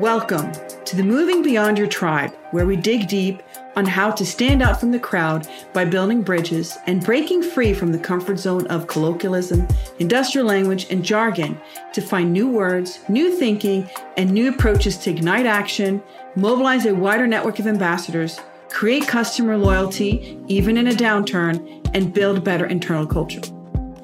Welcome to the Moving Beyond Your Tribe, where we dig deep on how to stand out from the crowd by building bridges and breaking free from the comfort zone of colloquialism, industrial language, and jargon to find new words, new thinking, and new approaches to ignite action, mobilize a wider network of ambassadors, create customer loyalty, even in a downturn, and build better internal culture.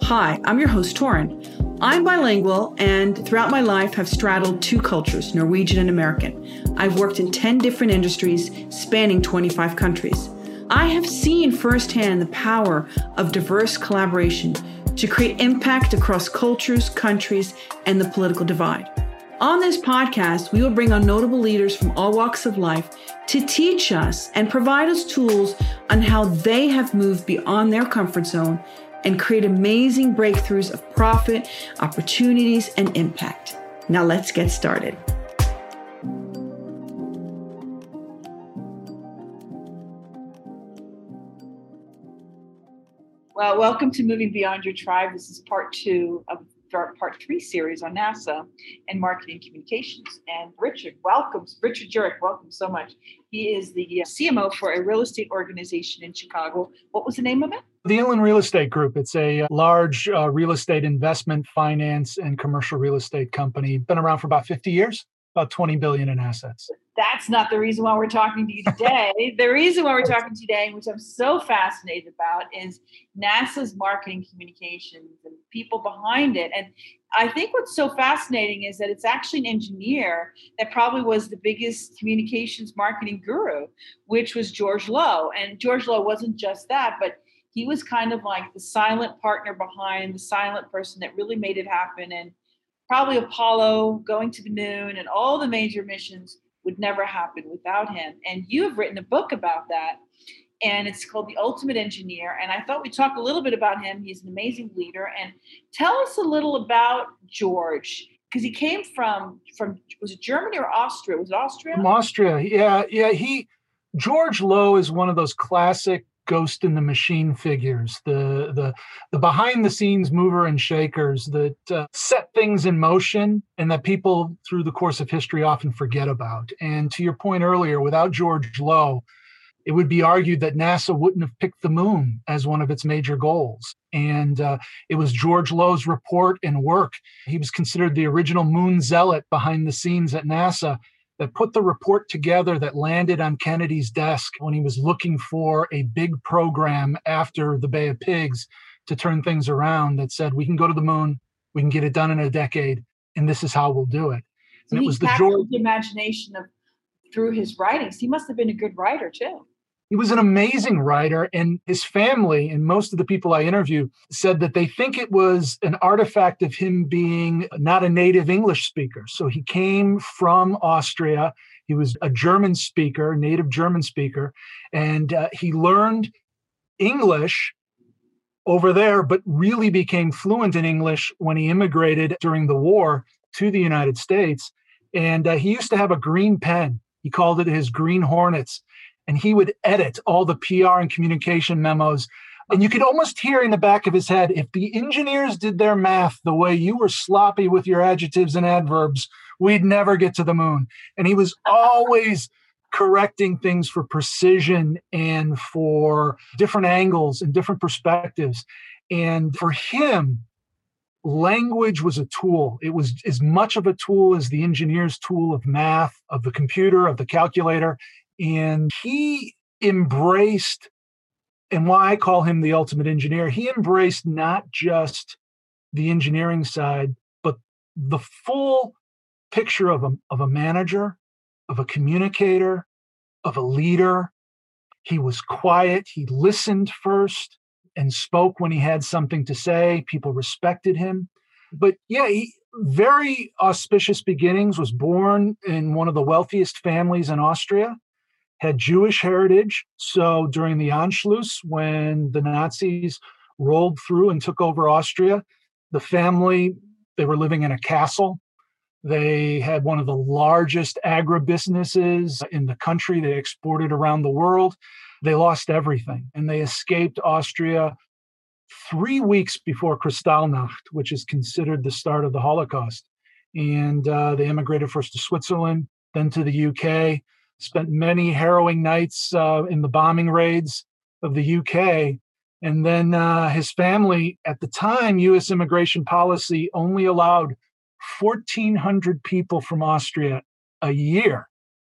Hi, I'm your host, Torin. I'm bilingual and throughout my life have straddled two cultures, Norwegian and American. I've worked in 10 different industries spanning 25 countries. I have seen firsthand the power of diverse collaboration to create impact across cultures, countries, and the political divide. On this podcast, we will bring on notable leaders from all walks of life to teach us and provide us tools on how they have moved beyond their comfort zone and create amazing breakthroughs of profit, opportunities, and impact. Now let's get started. Well, welcome to Moving Beyond Your Tribe. This is part two of part three series on NASA and marketing communications. And Richard, welcomes, Richard Jurek, welcome so much. He is the uh, CMO for a real estate organization in Chicago. What was the name of it? The Inland Real Estate Group. It's a uh, large uh, real estate investment, finance, and commercial real estate company. Been around for about 50 years about 20 billion in assets. That's not the reason why we're talking to you today. the reason why we're talking today, which I'm so fascinated about, is NASA's marketing communications and people behind it. And I think what's so fascinating is that it's actually an engineer that probably was the biggest communications marketing guru, which was George Low. And George Low wasn't just that, but he was kind of like the silent partner behind the silent person that really made it happen. And probably Apollo going to the moon and all the major missions would never happen without him. And you have written a book about that, and it's called The Ultimate Engineer. And I thought we'd talk a little bit about him. He's an amazing leader. And tell us a little about George. Because he came from from was it Germany or Austria? Was it Austria? From Austria, yeah, yeah. He George Low is one of those classic ghost in the machine figures, the the the behind the scenes mover and shakers that uh, set things in motion and that people through the course of history often forget about. And to your point earlier, without George Low, it would be argued that NASA wouldn't have picked the moon as one of its major goals. And uh, it was George Low's report and work. He was considered the original moon zealot behind the scenes at NASA that put the report together that landed on Kennedy's desk when he was looking for a big program after the Bay of Pigs to turn things around that said, we can go to the moon, we can get it done in a decade, and this is how we'll do it. So and it was the George the imagination of through his writings. He must have been a good writer too he was an amazing writer and his family and most of the people i interview said that they think it was an artifact of him being not a native english speaker. So he came from austria. He was a german speaker native german speaker and uh, he learned english over there but really became fluent in english when he immigrated during the war to the united states. And uh, he used to have a green pen. He called it his green hornets and he would edit all the PR and communication memos. And you could almost hear in the back of his head if the engineers did their math the way you were sloppy with your adjectives and adverbs, we'd never get to the moon. And he was always correcting things for precision and for different angles and different perspectives. And for him, language was a tool. It was as much of a tool as the engineer's tool of math, of the computer, of the calculator. And he embraced, and why I call him the ultimate engineer, he embraced not just the engineering side, but the full picture of a, of a manager, of a communicator, of a leader. He was quiet. He listened first and spoke when he had something to say. People respected him. But yeah, he, very auspicious beginnings, was born in one of the wealthiest families in Austria had Jewish heritage. So during the Anschluss, when the Nazis rolled through and took over Austria, the family, they were living in a castle. They had one of the largest agribusinesses in the country. They exported around the world. They lost everything and they escaped Austria three weeks before Kristallnacht, which is considered the start of the Holocaust. And uh, they immigrated first to Switzerland, then to the UK, spent many harrowing nights uh, in the bombing raids of the UK. And then uh, his family, at the time, US immigration policy only allowed 1,400 people from Austria a year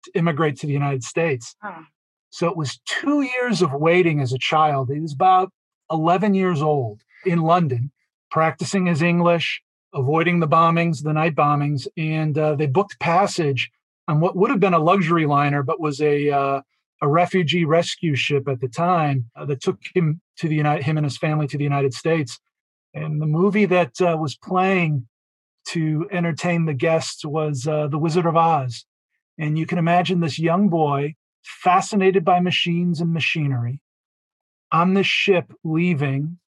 to immigrate to the United States. Huh. So it was two years of waiting as a child. He was about 11 years old in London, practicing his English, avoiding the bombings, the night bombings, and uh, they booked passage on what would have been a luxury liner, but was a uh, a refugee rescue ship at the time uh, that took him to the United him and his family to the United States. And the movie that uh, was playing to entertain the guests was uh, The Wizard of Oz. And you can imagine this young boy fascinated by machines and machinery on this ship leaving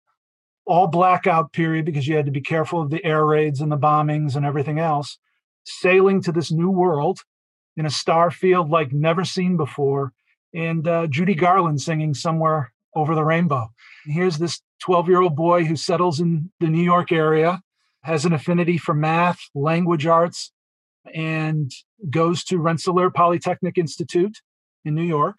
all blackout period because you had to be careful of the air raids and the bombings and everything else sailing to this new world in a star field like never seen before and uh, judy garland singing somewhere over the rainbow and here's this 12 year old boy who settles in the new york area has an affinity for math language arts and goes to rensselaer polytechnic institute in New York,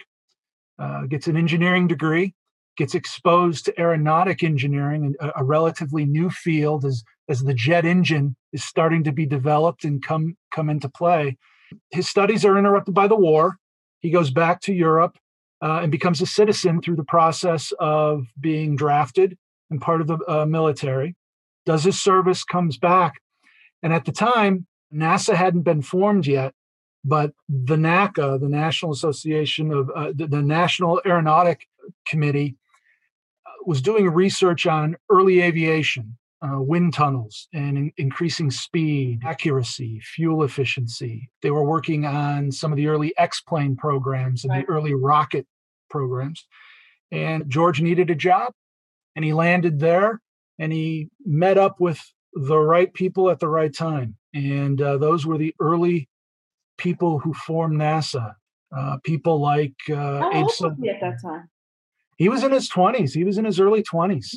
uh, gets an engineering degree, gets exposed to aeronautic engineering, a, a relatively new field as, as the jet engine is starting to be developed and come, come into play. His studies are interrupted by the war. He goes back to Europe uh, and becomes a citizen through the process of being drafted and part of the uh, military. Does his service, comes back. And at the time, NASA hadn't been formed yet. But the NACA, the National Association of uh, the, the, National Aeronautic Committee, uh, was doing research on early aviation, uh, wind tunnels and in- increasing speed, accuracy, fuel efficiency. They were working on some of the early X plane programs and the early rocket programs. And George needed a job and he landed there and he met up with the right people at the right time. And uh, those were the early people who formed NASA. Uh, people like uh, Abe Sutton. at that time? He was in his 20s. He was in his early 20s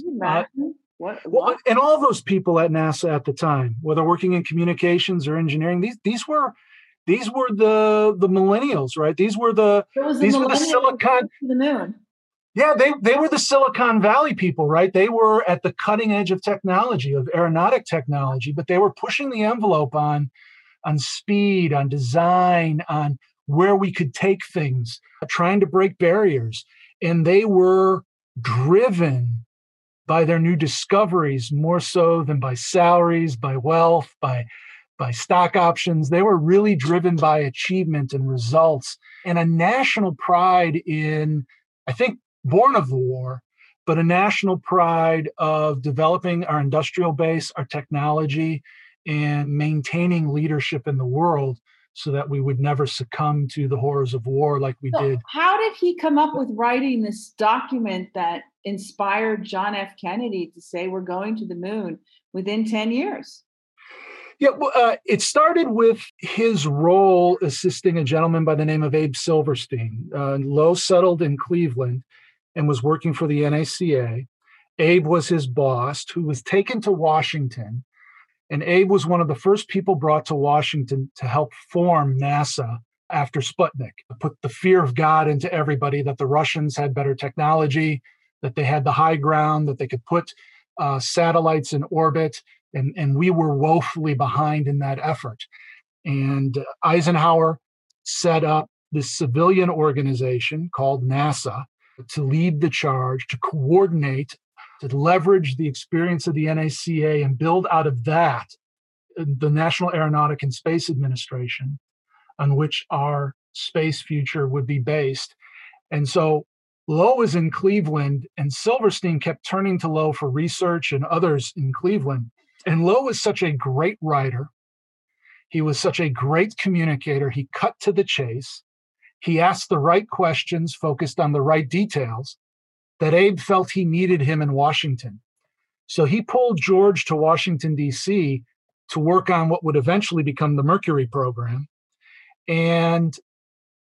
what, what? Well, and all those people at NASA at the time, whether working in communications or engineering, these these were these were the the millennials, right? These were the these were the Silicon the moon. Yeah, they they were the Silicon Valley people, right? They were at the cutting edge of technology, of aeronautic technology, but they were pushing the envelope on on speed, on design, on where we could take things, trying to break barriers. And they were driven by their new discoveries more so than by salaries, by wealth, by by stock options. They were really driven by achievement and results and a national pride in, I think, born of the war, but a national pride of developing our industrial base, our technology, and maintaining leadership in the world so that we would never succumb to the horrors of war like we so did. How did he come up with writing this document that inspired John F. Kennedy to say we're going to the moon within 10 years? Yeah, well, uh, it started with his role assisting a gentleman by the name of Abe Silverstein. Uh, Low settled in Cleveland and was working for the NACA. Abe was his boss, who was taken to Washington and Abe was one of the first people brought to Washington to help form NASA after Sputnik, put the fear of God into everybody that the Russians had better technology, that they had the high ground, that they could put uh, satellites in orbit. And, and we were woefully behind in that effort. And Eisenhower set up this civilian organization called NASA to lead the charge, to coordinate to leverage the experience of the NACA and build out of that uh, the National Aeronautic and Space Administration, on which our space future would be based. And so Low was in Cleveland, and Silverstein kept turning to Low for research and others in Cleveland. And Low was such a great writer. He was such a great communicator. He cut to the chase. He asked the right questions, focused on the right details that Abe felt he needed him in Washington. So he pulled George to Washington, D.C. to work on what would eventually become the Mercury program. And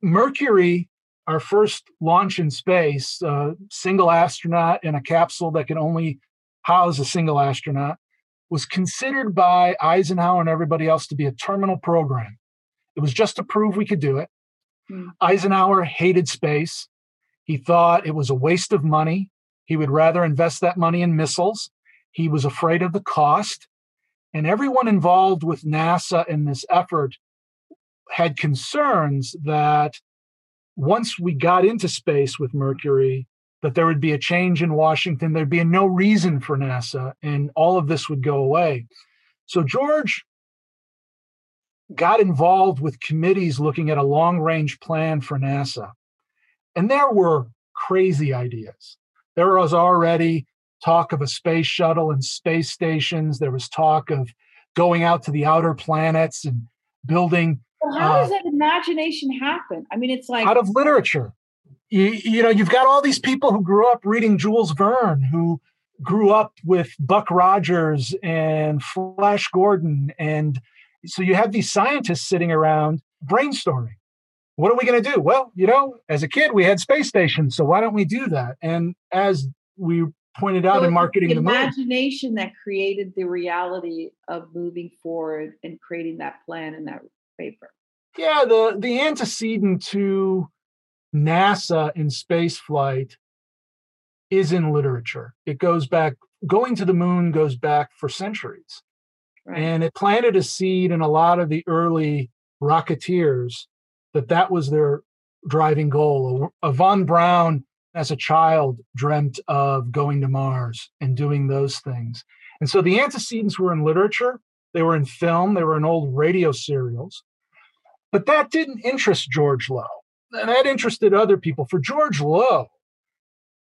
Mercury, our first launch in space, a single astronaut in a capsule that can only house a single astronaut, was considered by Eisenhower and everybody else to be a terminal program. It was just to prove we could do it. Mm. Eisenhower hated space. He thought it was a waste of money. He would rather invest that money in missiles. He was afraid of the cost. And everyone involved with NASA in this effort had concerns that once we got into space with Mercury, that there would be a change in Washington. There'd be no reason for NASA, and all of this would go away. So George got involved with committees looking at a long range plan for NASA. And there were crazy ideas. There was already talk of a space shuttle and space stations. There was talk of going out to the outer planets and building. Well, how uh, does that imagination happen? I mean, it's like out of literature. You, you know, you've got all these people who grew up reading Jules Verne, who grew up with Buck Rogers and Flash Gordon. And so you have these scientists sitting around brainstorming. What are we going to do? Well, you know, as a kid, we had space stations. So why don't we do that? And as we pointed out so in marketing the, the imagination that created the reality of moving forward and creating that plan in that paper. Yeah, the the antecedent to NASA in space flight is in literature. It goes back, going to the moon goes back for centuries. Right. And it planted a seed in a lot of the early Rocketeers that that was their driving goal. A, von Braun, as a child, dreamt of going to Mars and doing those things. And so the antecedents were in literature, they were in film, they were in old radio serials. But that didn't interest George Low. And that interested other people. For George Low,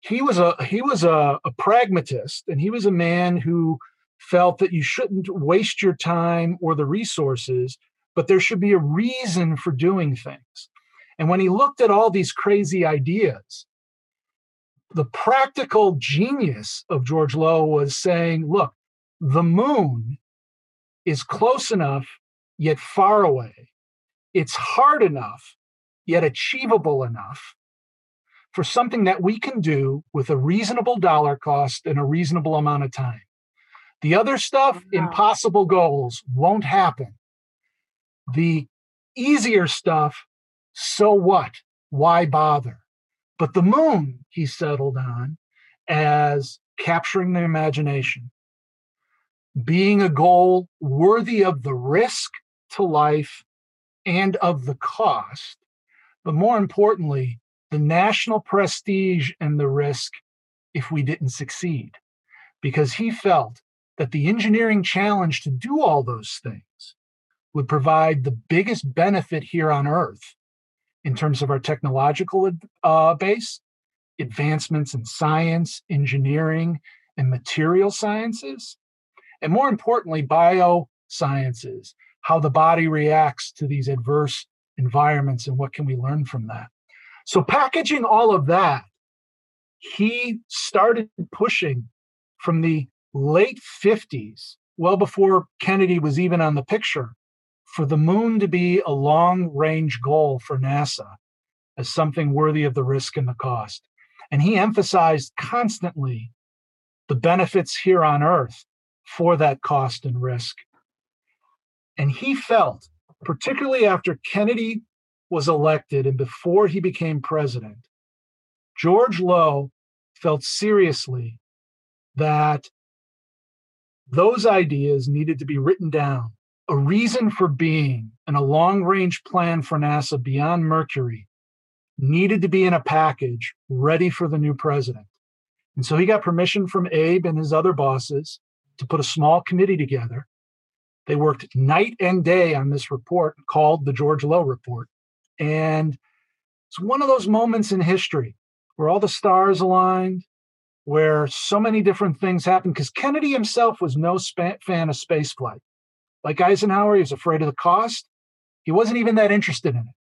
he was a he was a, a pragmatist and he was a man who felt that you shouldn't waste your time or the resources but there should be a reason for doing things and when he looked at all these crazy ideas the practical genius of george low was saying look the moon is close enough yet far away it's hard enough yet achievable enough for something that we can do with a reasonable dollar cost and a reasonable amount of time. The other stuff, wow. impossible goals, won't happen. The easier stuff, so what? Why bother? But the moon, he settled on as capturing the imagination, being a goal worthy of the risk to life and of the cost, but more importantly, the national prestige and the risk if we didn't succeed. Because he felt that the engineering challenge to do all those things would provide the biggest benefit here on Earth in terms of our technological uh, base, advancements in science, engineering, and material sciences, and more importantly, biosciences, how the body reacts to these adverse environments and what can we learn from that. So, packaging all of that, he started pushing from the late 50s, well before Kennedy was even on the picture, for the moon to be a long range goal for NASA as something worthy of the risk and the cost. And he emphasized constantly the benefits here on Earth for that cost and risk. And he felt, particularly after Kennedy was elected and before he became president, George Low felt seriously that those ideas needed to be written down. A reason for being and a long range plan for NASA beyond Mercury needed to be in a package ready for the new president. And so he got permission from Abe and his other bosses to put a small committee together. They worked night and day on this report called the George Low Report. And it's one of those moments in history where all the stars aligned, where so many different things happened. Because Kennedy himself was no fan of spaceflight. Like Eisenhower, he was afraid of the cost. He wasn't even that interested in it.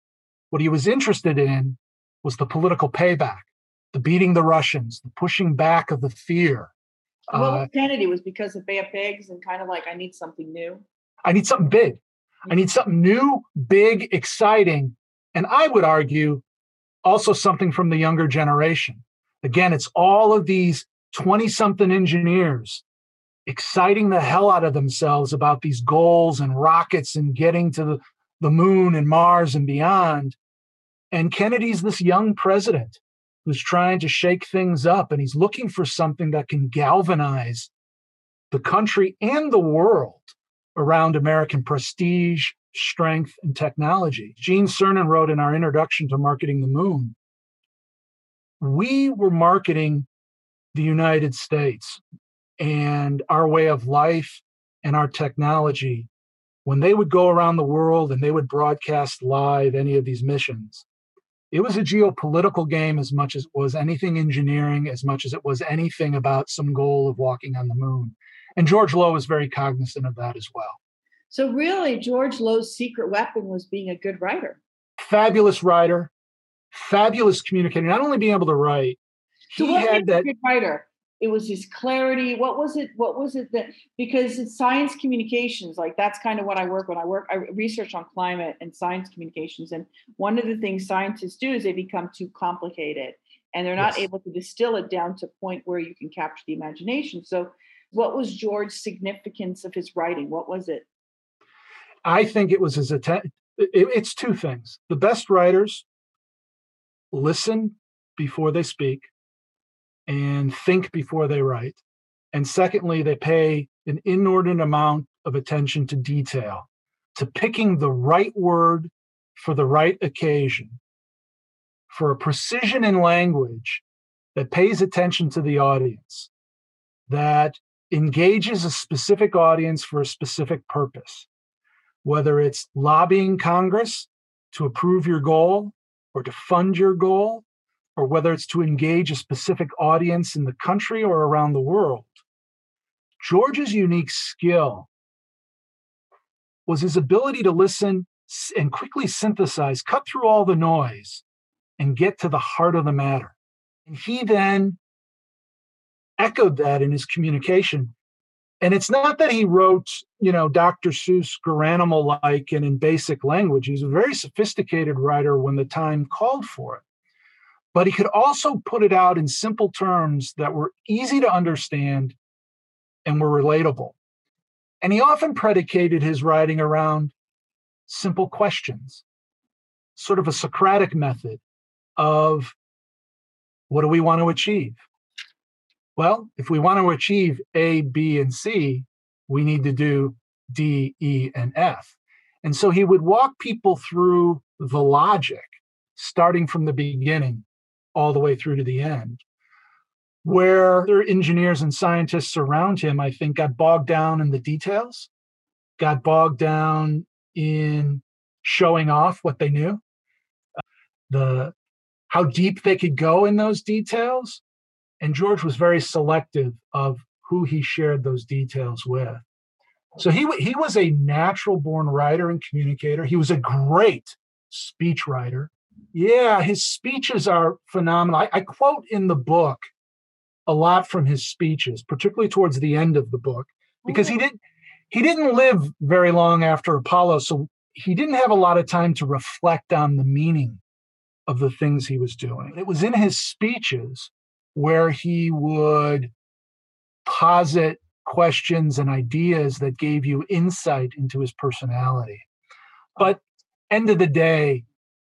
What he was interested in was the political payback, the beating the Russians, the pushing back of the fear. Well, uh, Kennedy was because of Bay of Pigs and kind of like, I need something new. I need something big. I need something new, big, exciting, and I would argue also something from the younger generation. Again, it's all of these 20 something engineers exciting the hell out of themselves about these goals and rockets and getting to the, moon and Mars and beyond. And Kennedy's this young president who's trying to shake things up and he's looking for something that can galvanize the country and the world around American prestige, strength, and technology. Gene Cernan wrote in our introduction to Marketing the Moon we were marketing the United States and our way of life and our technology when they would go around the world and they would broadcast live any of these missions it was a geopolitical game as much as it was anything engineering as much as it was anything about some goal of walking on the moon. And george Low was very cognizant of that as well. So really george Low's secret weapon was being a good writer. Fabulous writer fabulous communicator not only being able to write so he had that good writer it was his clarity. What was it what was it that because it's science communications like that's kind of what i work when i work i research on climate and science communications and one of the things scientists do is they become too complicated and they're not yes. able to distill it down to a point where you can capture the imagination. So what was george's significance of his writing? What was it? I think it was his attempt it's two things. The best writers listen before they speak and think before they write. And secondly, they pay an inordinate amount of attention to detail, to picking the right word for the right occasion, for a precision in language that pays attention to the audience, that engages a specific audience for a specific purpose, whether it's lobbying Congress to approve your goal or to fund your goal or whether it's to engage a specific audience in the country or around the world. George's unique skill was his ability to listen and quickly synthesize, cut through all the noise, and get to the heart of the matter. And he then echoed that in his communication. And it's not that he wrote, you know, Dr. Seuss Garanimal like and in basic language. He's a very sophisticated writer when the time called for it but he could also put it out in simple terms that were easy to understand and were relatable. And he often predicated his writing around simple questions, sort of a Socratic method of what do we want to achieve? Well, if we want to achieve A, B, and C, we need to do D, E, and F. And so he would walk people through the logic, starting from the beginning all the way through to the end. Where other engineers and scientists around him, I think, got bogged down in the details, got bogged down in showing off what they knew, the how deep they could go in those details. And George was very selective of who he shared those details with. So he he was a natural born writer and communicator. He was a great speech writer. Yeah, his speeches are phenomenal. I, I, quote in the book a lot from his speeches, particularly towards the end of the book, because he mm. didn't he didn't live very long after Apollo, so he didn't have a lot of time to reflect on the meaning of the things he was doing. It was in his speeches where he would posit questions and ideas that gave you insight into his personality. Oh. But end of the day,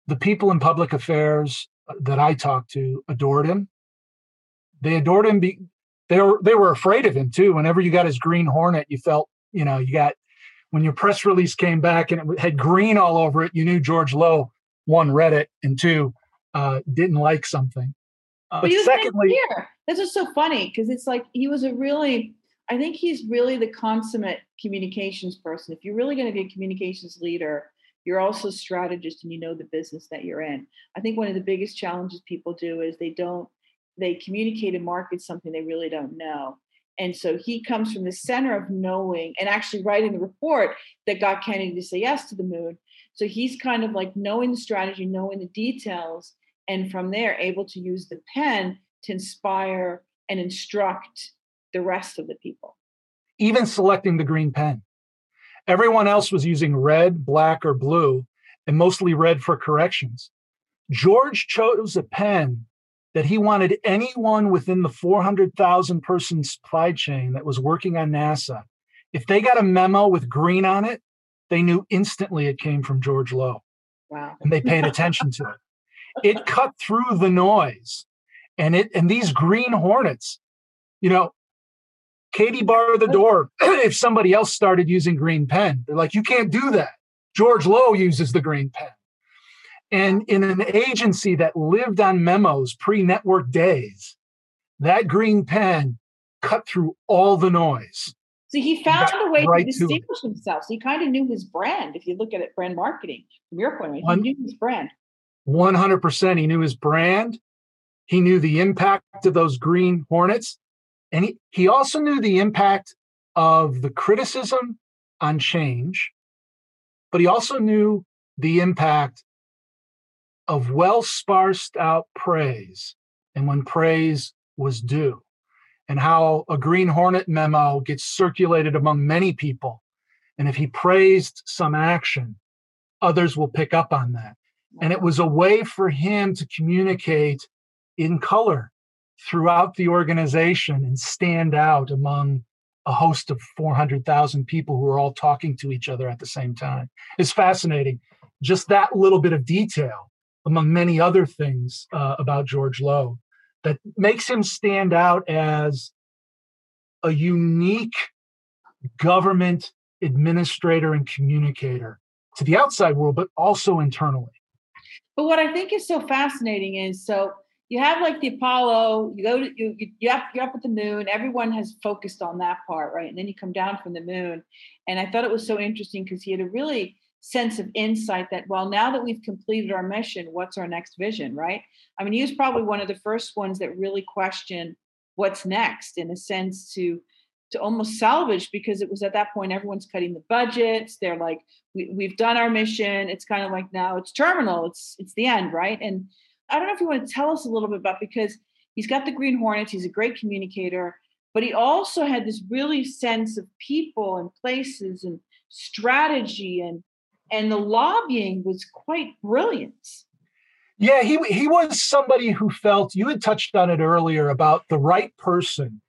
the people in public affairs uh, that I talked to adored him. They adored him. Be, they were they were afraid of him too. Whenever you got his Green Hornet, you felt you know you got when your press release came back and it had green all over it. You knew George Low one read it and two uh, didn't like something. Uh, but secondly, here. This is so funny because it's like he was a really. I think he's really the consummate communications person. If you're really going to be a communications leader, you're also a strategist and you know the business that you're in. I think one of the biggest challenges people do is they don't they communicate and market something they really don't know. And so he comes from the center of knowing and actually writing the report that got Kennedy to say yes to the moon. So he's kind of like knowing the strategy, knowing the details, and from there able to use the pen to inspire and instruct the rest of the people. Even selecting the green pen. Everyone else was using red, black, or blue, and mostly red for corrections. George chose a pen that he wanted anyone within the 400,000 person supply chain that was working on NASA. If they got a memo with green on it, they knew instantly it came from George Low. Wow. And they paid attention to it. It cut through the noise. And it and these green hornets, you know, Katie bar the door if somebody else started using green pen. They're like, you can't do that. George Low uses the green pen. And in an agency that lived on memos pre network days, that green pen cut through all the noise. So he found a way right to distinguish to himself. So he kind of knew his brand. If you look at it, brand marketing from your point of view, he knew his brand. 100%. He knew his brand. He knew the impact of those green hornets. And he, he also knew the impact of the criticism on change, but he also knew the impact of well sparsed out praise and when praise was due, and how a Green Hornet memo gets circulated among many people. And if he praised some action, others will pick up on that. And it was a way for him to communicate in color throughout the organization and stand out among a host of 400,000 people who are all talking to each other at the same time. It's fascinating. Just that little bit of detail, among many other things uh, about George Low, that makes him stand out as a unique government administrator and communicator to the outside world, but also internally. But what I think is so fascinating is so you have like the Apollo, you go to you you up you're up at the moon, everyone has focused on that part, right? And then you come down from the moon. And I thought it was so interesting because he had a really sense of insight that well now that we've completed our mission what's our next vision right i mean he was probably one of the first ones that really questioned what's next in a sense to to almost salvage because it was at that point everyone's cutting the budgets they're like we, we've done our mission it's kind of like now it's terminal it's it's the end right and i don't know if you want to tell us a little bit about because he's got the green hornets he's a great communicator but he also had this really sense of people and places and strategy and and the lobbying was quite brilliant yeah he he was somebody who felt you had touched on it earlier about the right person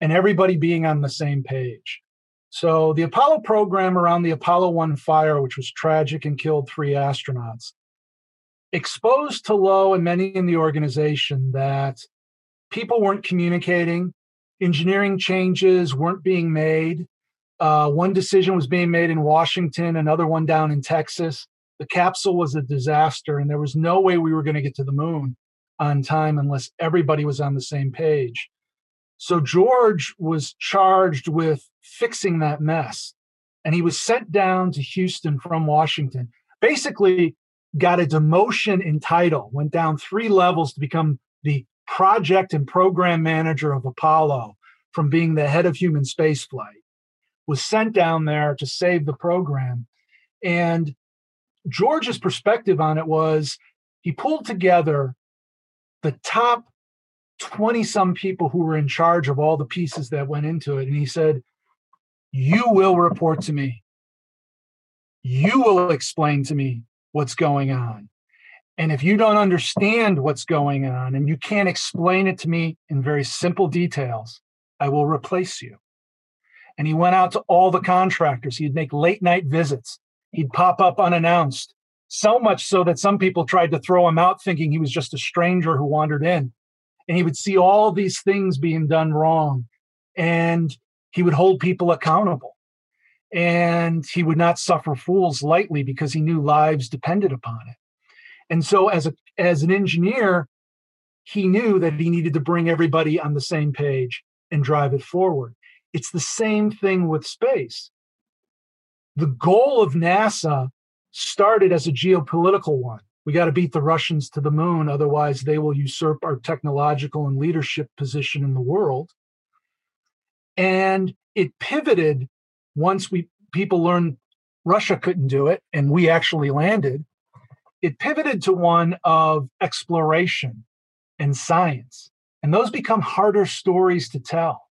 and everybody being on the same page. So the Apollo program around the Apollo 1 fire, which was tragic and killed three astronauts, exposed to Low and many in the organization that people weren't communicating, engineering changes weren't being made. Uh, one decision was being made in Washington, another one down in Texas. The capsule was a disaster, and there was no way we were going to get to the moon on time unless everybody was on the same page. So George was charged with fixing that mess. And he was sent down to Houston from Washington. Basically, got a demotion in title, went down three levels to become the project and program manager of Apollo from being the head of human spaceflight. Was sent down there to save the program. And George's perspective on it was he pulled together the top 20 some people who were in charge of all the pieces that went into it. And he said, You will report to me. You will explain to me what's going on. And if you don't understand what's going on and you can't explain it to me in very simple details, I will replace you. And he went out to all the contractors. He'd make late night visits. He'd pop up unannounced, so much so that some people tried to throw him out thinking he was just a stranger who wandered in and he would see all these things being done wrong and he would hold people accountable and he would not suffer fools lightly because he knew lives depended upon it. And so as a as an engineer he knew that he needed to bring everybody on the same page and drive it forward. It's the same thing with space. The goal of nasa started as a geopolitical one. We got to beat the Russians to the moon, otherwise, they will usurp our technological and leadership position in the world. And it pivoted once we people learned Russia couldn't do it and we actually landed. It pivoted to one of exploration and science. And those become harder stories to tell.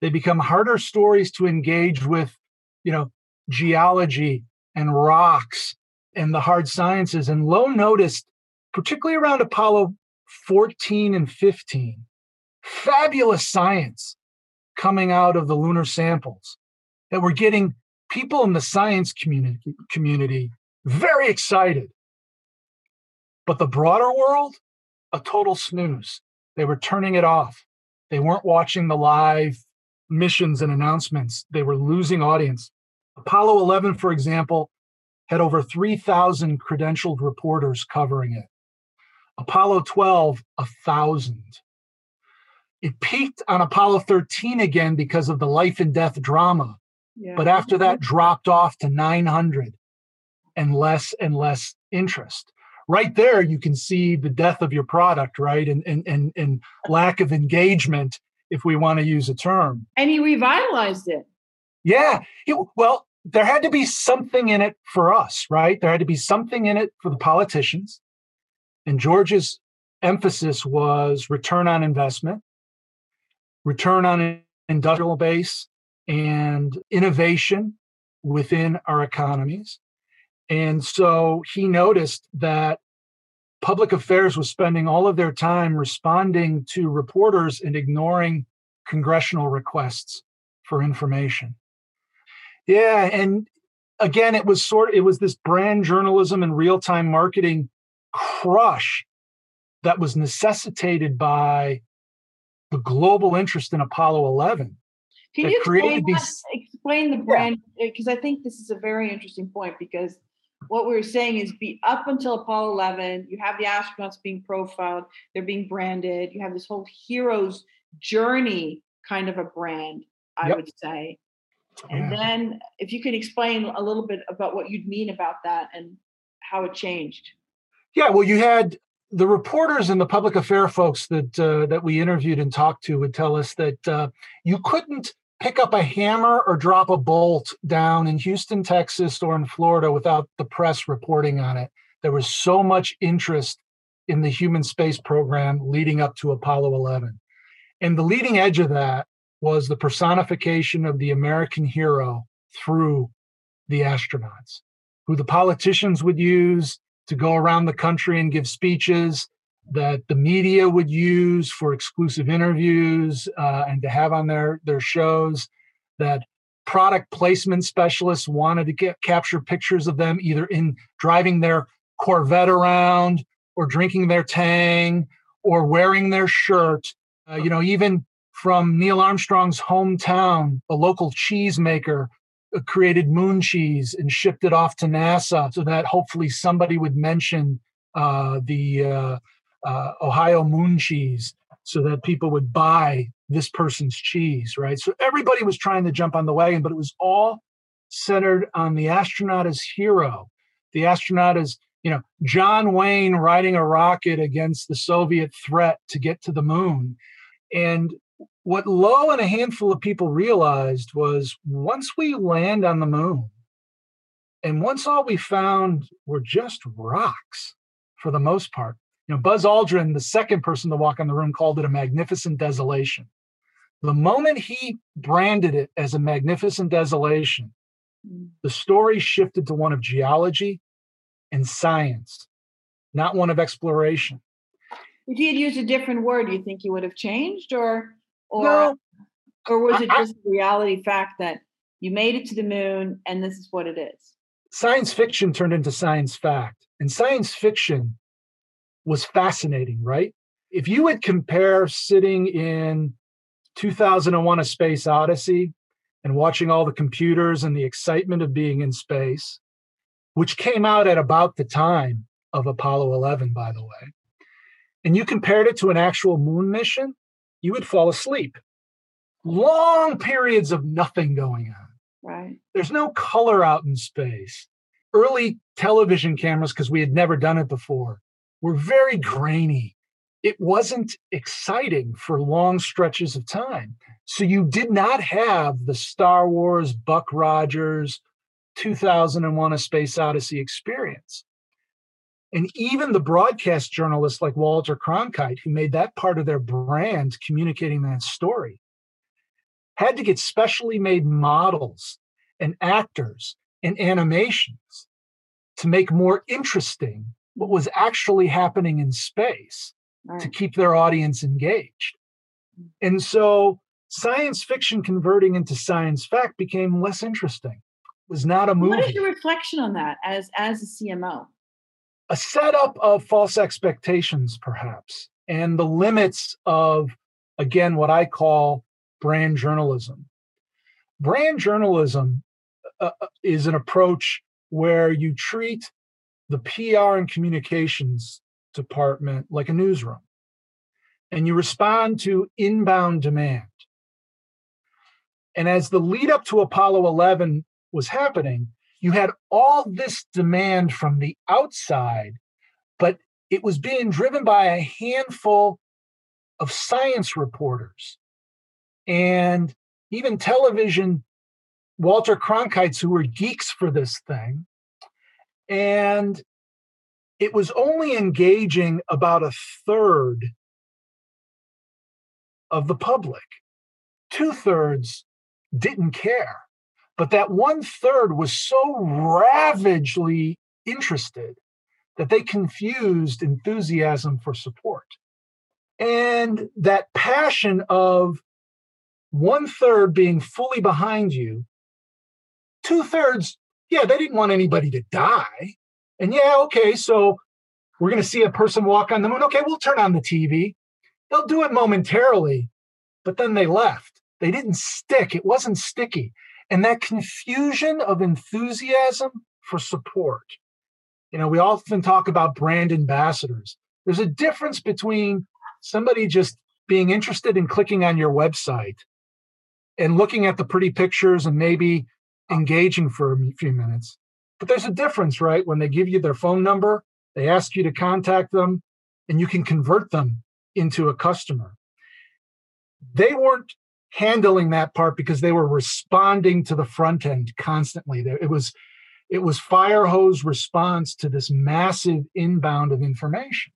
They become harder stories to engage with, you know, geology and rocks and the hard sciences. And Low noticed, particularly around Apollo 14 and 15, fabulous science coming out of the lunar samples that we're getting people in the science community community very excited. But the broader world, a total snooze. They were turning it off. They weren't watching the live missions and announcements. They were losing audience. Apollo 11, for example, had over 3,000 credentialed reporters covering it. Apollo 12, a thousand. It peaked on Apollo 13 again because of the life and death drama. Yeah. But after that, dropped off to 900 and less and less interest. Right there, you can see the death of your product, right? And, and, and, and lack of engagement, if we want to use a term. And he revitalized it. Yeah. It, well, there had to be something in it for us, right? There had to be something in it for the politicians. And George's emphasis was return on investment, return on industrial base, and innovation within our economies. And so he noticed that public affairs was spending all of their time responding to reporters and ignoring congressional requests for information. Yeah, and again, it was sort of, it was this brand journalism and real-time marketing crush that was necessitated by the global interest in Apollo 11. Can you explain, these... explain the brand? Because yeah. I think this is a very interesting point because what we were saying is be up until Apollo 11, you have the astronauts being profiled, they're being branded, you have this whole hero's journey kind of a brand, I yep. would say. And yeah. then if you can explain a little bit about what you'd mean about that and how it changed. Yeah, well, you had the reporters and the public affair folks that uh, that we interviewed and talked to would tell us that uh, you couldn't pick up a hammer or drop a bolt down in Houston, Texas, or in Florida without the press reporting on it. There was so much interest in the human space program leading up to Apollo 11. And the leading edge of that was the personification of the American hero through the astronauts, who the politicians would use to go around the country and give speeches, that the media would use for exclusive interviews uh, and to have on their, their shows, that product placement specialists wanted to get capture pictures of them either in driving their Corvette around or drinking their Tang or wearing their shirt. Uh, you know, even from Neil Armstrong's hometown, a local cheese maker uh, created moon cheese and shipped it off to NASA so that hopefully somebody would mention uh, the uh, Ohio moon cheese so that people would buy this person's cheese, right? So everybody was trying to jump on the wagon, but it was all centered on the astronaut as hero. The astronaut as, you know, John Wayne riding a rocket against the Soviet threat to get to the moon. And what Low and a handful of people realized was once we land on the moon, and once all we found were just rocks for the most part, you know, Buzz Aldrin, the second person to walk on the room, called it a magnificent desolation. The moment he branded it as a magnificent desolation, mm. the story shifted to one of geology and science, not one of exploration. If he had used a different word, do you think he would have changed, or or no, or was it just a reality fact that you made it to the moon and this is what it is? Science fiction turned into science fact, and science fiction was fascinating, right? If you would compare sitting in 2001 A Space Odyssey and watching all the computers and the excitement of being in space, which came out at about the time of Apollo 11, by the way, and you compared it to an actual moon mission, you would fall asleep. Long periods of nothing going on. Right. There's no color out in space. Early television cameras, because we had never done it before, were very grainy. It wasn't exciting for long stretches of time. So you did not have the Star Wars, Buck Rogers, 2001 A Space Odyssey experience. And even the broadcast journalists like Walter Cronkite, who made that part of their brand, communicating that story, had to get specially made models and actors and animations to make more interesting what was actually happening in space right. to keep their audience engaged. And so science fiction converting into science fact became less interesting. was not a movie. What is your reflection on that as as a CMO? A setup of false expectations, perhaps, and the limits of, again, what I call brand journalism. Brand journalism uh, uh is an approach where you treat the PR and communications department like a newsroom and you respond to inbound demand. And as the lead up to Apollo 11 was happening, you had all this demand from the outside, but it was being driven by a handful of science reporters and even television Walter Cronkites who were geeks for this thing. And it was only engaging about a third of the public. Two thirds didn't care. But that one third was so ravagely interested that they confused enthusiasm for support. And that passion of one third being fully behind you, two thirds, yeah, they didn't want anybody to die. And yeah, okay, so we're going to see a person walk on the moon. Okay, we'll turn on the TV. They'll do it momentarily, but then they left. They didn't stick. It wasn't sticky. And that confusion of enthusiasm for support. You know, we often talk about brand ambassadors. There's a difference between somebody just being interested in clicking on your website and looking at the pretty pictures and maybe engaging for a few minutes. But there's a difference, right? When they give you their phone number, they ask you to contact them, and you can convert them into a customer. They weren't handling that part because they were responding to the front end constantly. It was it was fire hose response to this massive inbound of information.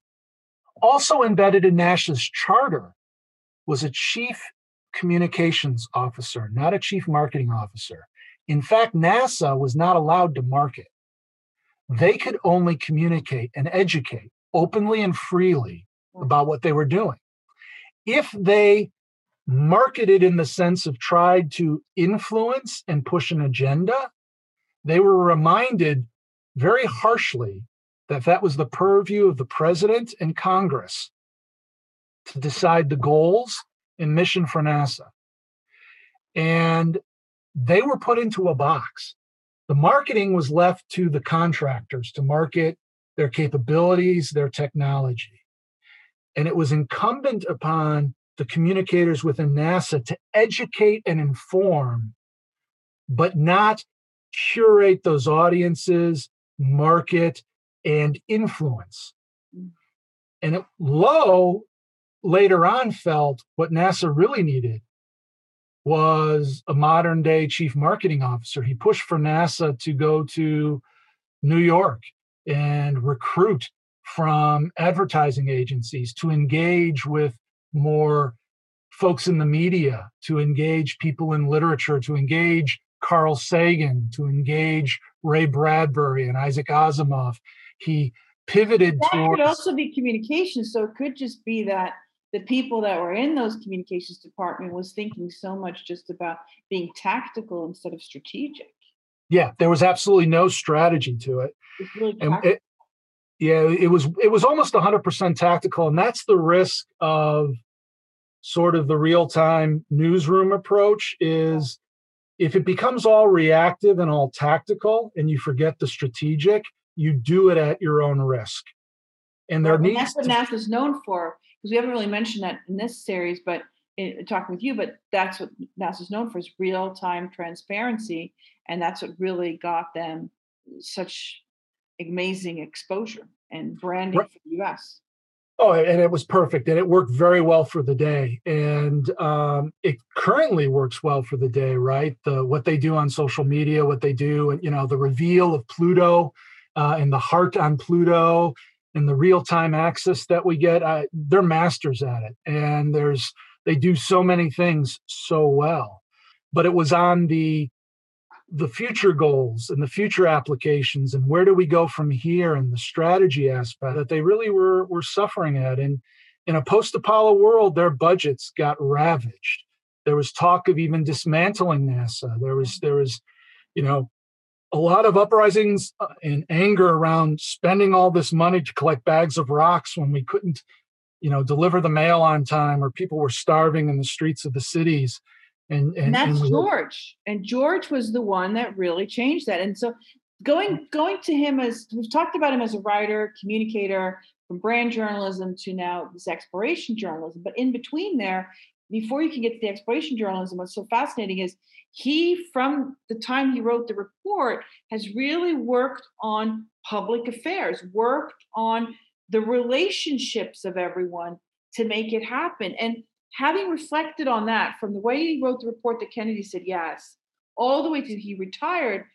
Also embedded in NASA's charter was a chief communications officer, not a chief marketing officer. In fact, NASA was not allowed to market. They could only communicate and educate openly and freely hmm. about what they were doing. If they marketed in the sense of tried to influence and push an agenda, they were reminded very harshly that that was the purview of the president and Congress to decide the goals and mission for NASA. And they were put into a box. The marketing was left to the contractors to market their capabilities, their technology. And it was incumbent upon the communicators within NASA to educate and inform, but not curate those audiences, market, and influence. Mm. And it, Low later on felt what NASA really needed was a modern day chief marketing officer. He pushed for NASA to go to New York and recruit from advertising agencies to engage with more folks in the media, to engage people in literature, to engage Carl Sagan, to engage Ray Bradbury and Isaac Asimov. He pivoted that towards. could also be communication. So it could just be that the people that were in those communications department was thinking so much just about being tactical instead of strategic. Yeah, there was absolutely no strategy to it. Really and it, yeah, it was it was almost 100% tactical and that's the risk of sort of the real-time newsroom approach is if it becomes all reactive and all tactical and you forget the strategic, you do it at your own risk. And there well, needs and that's what NASA's known for because we haven't really mentioned that in this series, but in, talking with you, but that's what NASA's known for is real time transparency. And that's what really got them such amazing exposure and branding right. for the US. Oh, and it was perfect, and it worked very well for the day, and um, it currently works well for the day. Right, the what they do on social media, what they do, and you know, the reveal of Pluto uh, and the heart on Pluto, and the real time access that we get. I, they're masters at it, and there's they do so many things so well. But it was on the the future goals and the future applications and where do we go from here and the strategy aspect that they really were were suffering at and in a post apollo world their budgets got ravaged there was talk of even dismantling nasa there was there was you know a lot of uprisings uh, and anger around spending all this money to collect bags of rocks when we couldn't you know deliver the mail on time or people were starving in the streets of the cities. And, and, and that's and george. And george was the one that really changed that. And so going going to him as we've talked about him as a writer communicator from brand journalism to now this exploration journalism. But in between there before you can get to the exploration journalism what's so fascinating is he from the time he wrote the report has really worked on public affairs worked on the relationships of everyone to make it happen. And having reflected on that from the way he wrote the report that Kennedy said yes, all the way to he retired,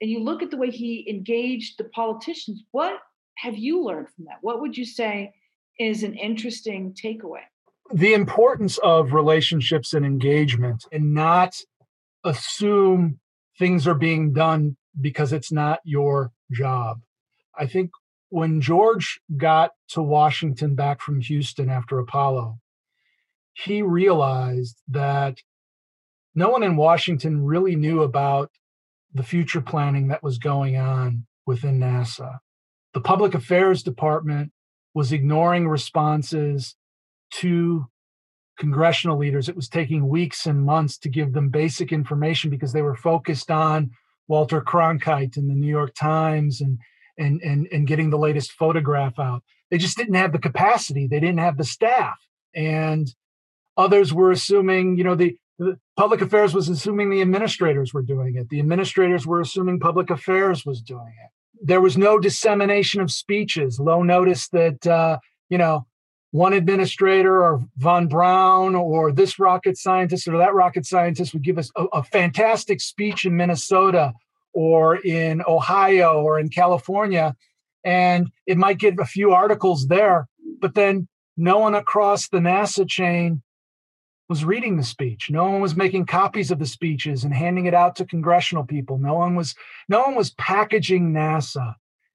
and you look at the way he engaged the politicians, what have you learned from that? What would you say is an interesting takeaway? The importance of relationships and engagement and not assume things are being done because it's not your job. I think when George got to Washington back from Houston after Apollo, he realized that no one in Washington really knew about the future planning that was going on within NASA. The public affairs department was ignoring responses to congressional leaders. It was taking weeks and months to give them basic information because they were focused on Walter Cronkite and the New York Times and and and and getting the latest photograph out. They just didn't have the capacity. They didn't have the staff, and others were assuming, you know, the, the public affairs was assuming the administrators were doing it. The administrators were assuming public affairs was doing it. There was no dissemination of speeches. Low notice that uh, you know one administrator or von Braun or this rocket scientist or that rocket scientist would give us a, a fantastic speech in Minnesota or in Ohio or in California. And it might get a few articles there, but then no one across the NASA chain was reading the speech. No one was making copies of the speeches and handing it out to congressional people. No one was no one was packaging NASA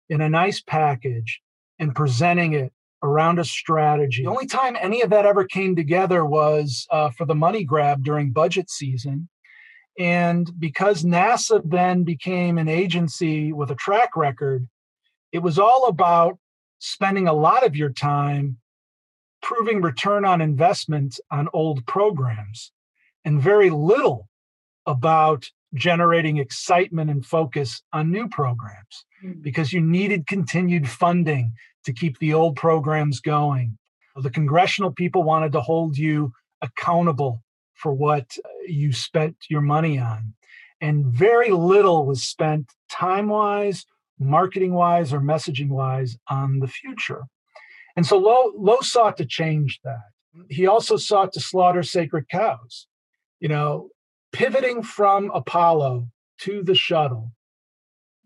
in a nice package and presenting it around a strategy. The only time any of that ever came together was uh, for the money grab during budget season and because NASA then became an agency with a track record, it was all about spending a lot of your time proving return on investment on old programs and very little about generating excitement and focus on new programs mm-hmm. because you needed continued funding to keep the old programs going. The congressional people wanted to hold you accountable for what uh, you spent your money on. And very little was spent time wise, marketing wise, or messaging wise on the future. And so Low, Low sought to change that. He also sought to slaughter sacred cows. You know, pivoting from Apollo to the shuttle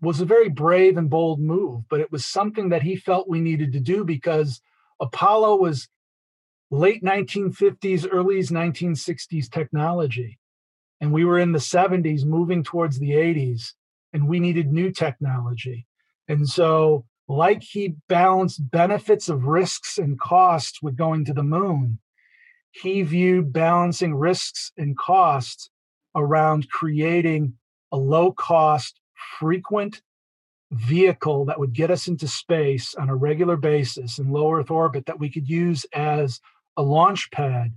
was a very brave and bold move, but it was something that he felt we needed to do because Apollo was late 1950s, early 1960s technology. And we were in the 70s moving towards the 80s, and we needed new technology. And so, like he balanced benefits of risks and costs with going to the moon, he viewed balancing risks and costs around creating a low cost, frequent vehicle that would get us into space on a regular basis in low Earth orbit that we could use as a launch pad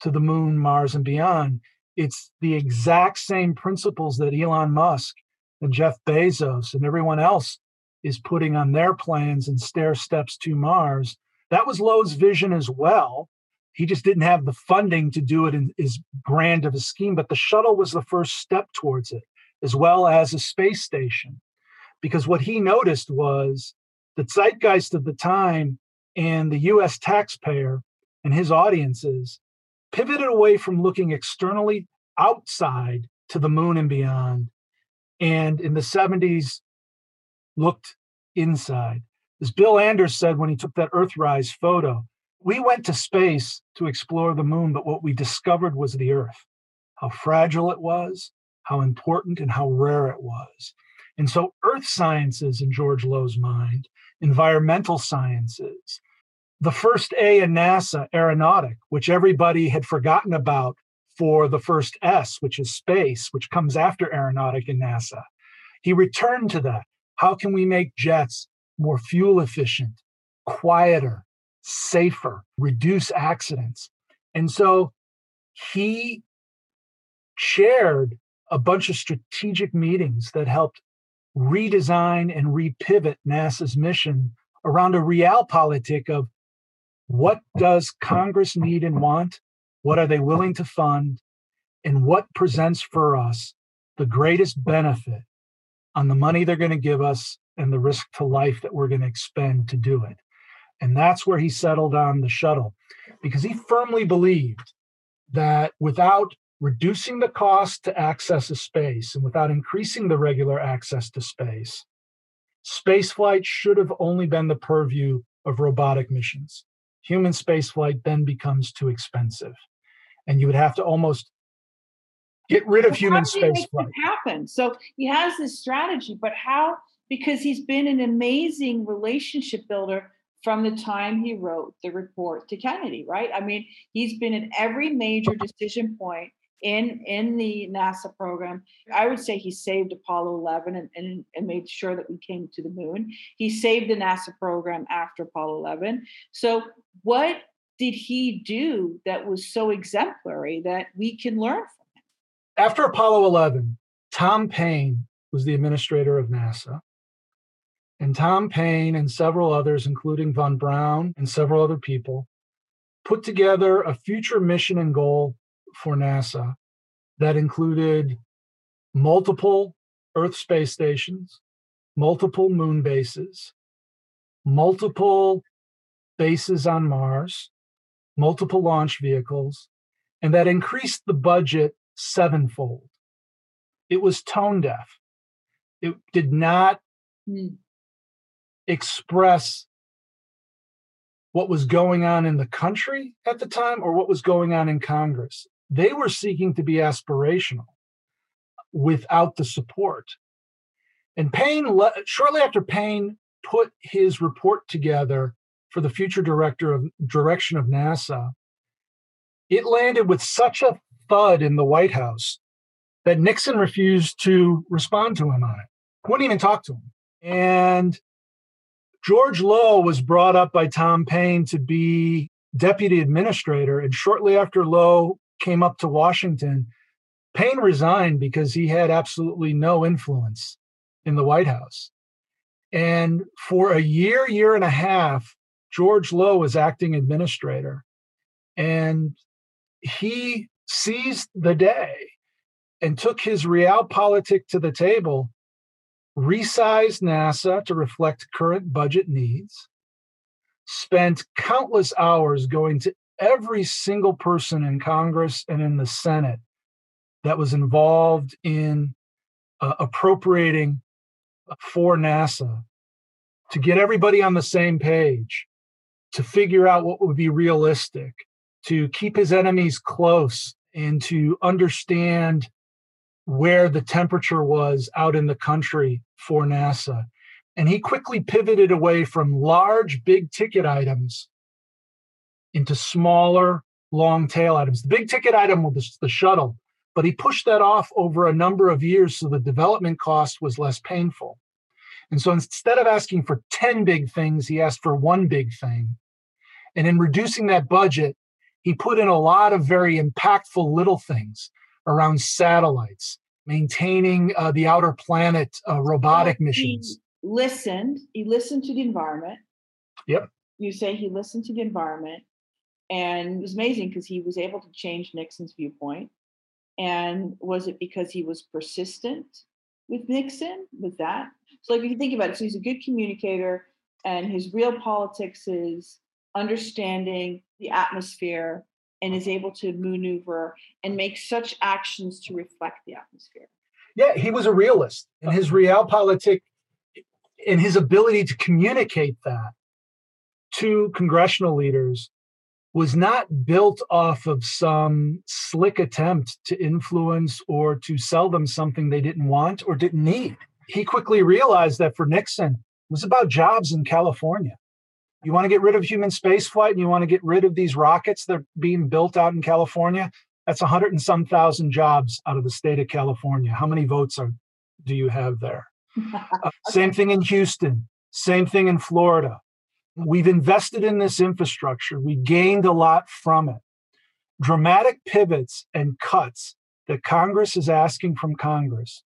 to the moon, Mars, and beyond. It's the exact same principles that Elon Musk and Jeff Bezos and everyone else is putting on their plans and stair steps to Mars. That was Low's vision as well. He just didn't have the funding to do it in his grand of a scheme, but the shuttle was the first step towards it, as well as a space station. Because what he noticed was the zeitgeist of the time and the US taxpayer and his audiences pivoted away from looking externally outside to the moon and beyond and in the 70s looked inside as bill anders said when he took that earthrise photo we went to space to explore the moon but what we discovered was the earth how fragile it was how important and how rare it was and so earth sciences in george low's mind environmental sciences the first A in NASA, aeronautic, which everybody had forgotten about for the first S, which is space, which comes after aeronautic in NASA. He returned to that. How can we make jets more fuel efficient, quieter, safer, reduce accidents? And so he chaired a bunch of strategic meetings that helped redesign and repivot NASA's mission around a realpolitik of what does Congress need and want? What are they willing to fund? And what presents for us the greatest benefit on the money they're going to give us and the risk to life that we're going to expend to do it? And that's where he settled on the shuttle because he firmly believed that without reducing the cost to access a space and without increasing the regular access to space, spaceflight should have only been the purview of robotic missions. Human spaceflight then becomes too expensive. And you would have to almost get rid of human spaceflight. Happen. So he has this strategy, but how? Because he's been an amazing relationship builder from the time he wrote the report to Kennedy, right? I mean, he's been at every major decision point in in the NASA program. I would say he saved Apollo 11 and, and, and, made sure that we came to the moon. He saved the NASA program after Apollo 11. So what did he do that was so exemplary that we can learn from him? After Apollo 11, Tom Paine was the administrator of NASA. And Tom Paine and several others, including Von Braun and several other people, put together a future mission and goal for NASA that included multiple Earth space stations, multiple moon bases, multiple bases on Mars, multiple launch vehicles, and that increased the budget sevenfold. It was tone deaf. It did not mm. Express what was going on in the country at the time or what was going on in Congress. They were seeking to be aspirational without the support. And Paine, shortly after Paine put his report together for the future director of direction of NASA, it landed with such a thud in the White House that Nixon refused to respond to him on it. Wouldn't even talk to him. And George Low was brought up by Tom Paine to be deputy administrator. And shortly after Low came up to Washington, Paine resigned because he had absolutely no influence in the White House. And for a year, year and a half, George Low was acting administrator. And he seized the day and took his realpolitik to the table, resized NASA to reflect current budget needs, spent countless hours going to every single person in Congress and in the Senate that was involved in uh, appropriating for NASA to get everybody on the same page, to figure out what would be realistic, to keep his enemies close, and to understand where the temperature was out in the country for NASA. And he quickly pivoted away from large, big ticket items into smaller, long tail items. The big ticket item was the shuttle, but he pushed that off over a number of years so the development cost was less painful. And so instead of asking for 10 big things, he asked for one big thing. And in reducing that budget, he put in a lot of very impactful little things around satellites, maintaining uh, the outer planet uh, robotic so missions. listened. He listened to the environment. Yep. You say he listened to the environment. And it was amazing because he was able to change Nixon's viewpoint. And was it because he was persistent with Nixon? with that? So, like, if you think about it, so he's a good communicator, and his real politics is understanding the atmosphere and is able to maneuver and make such actions to reflect the atmosphere. Yeah, he was a realist, and his realpolitik and his ability to communicate that to congressional leaders was not built off of some slick attempt to influence or to sell them something they didn't want or didn't need. He quickly realized that for Nixon, it was about jobs in California. You want to get rid of human spaceflight and you want to get rid of these rockets that are being built out in California? That's a hundred and some thousand jobs out of the state of California. How many votes are do you have there? Uh, same thing in Houston, same thing in Florida. We've invested in this infrastructure, we gained a lot from it. Dramatic pivots and cuts that Congress is asking from Congress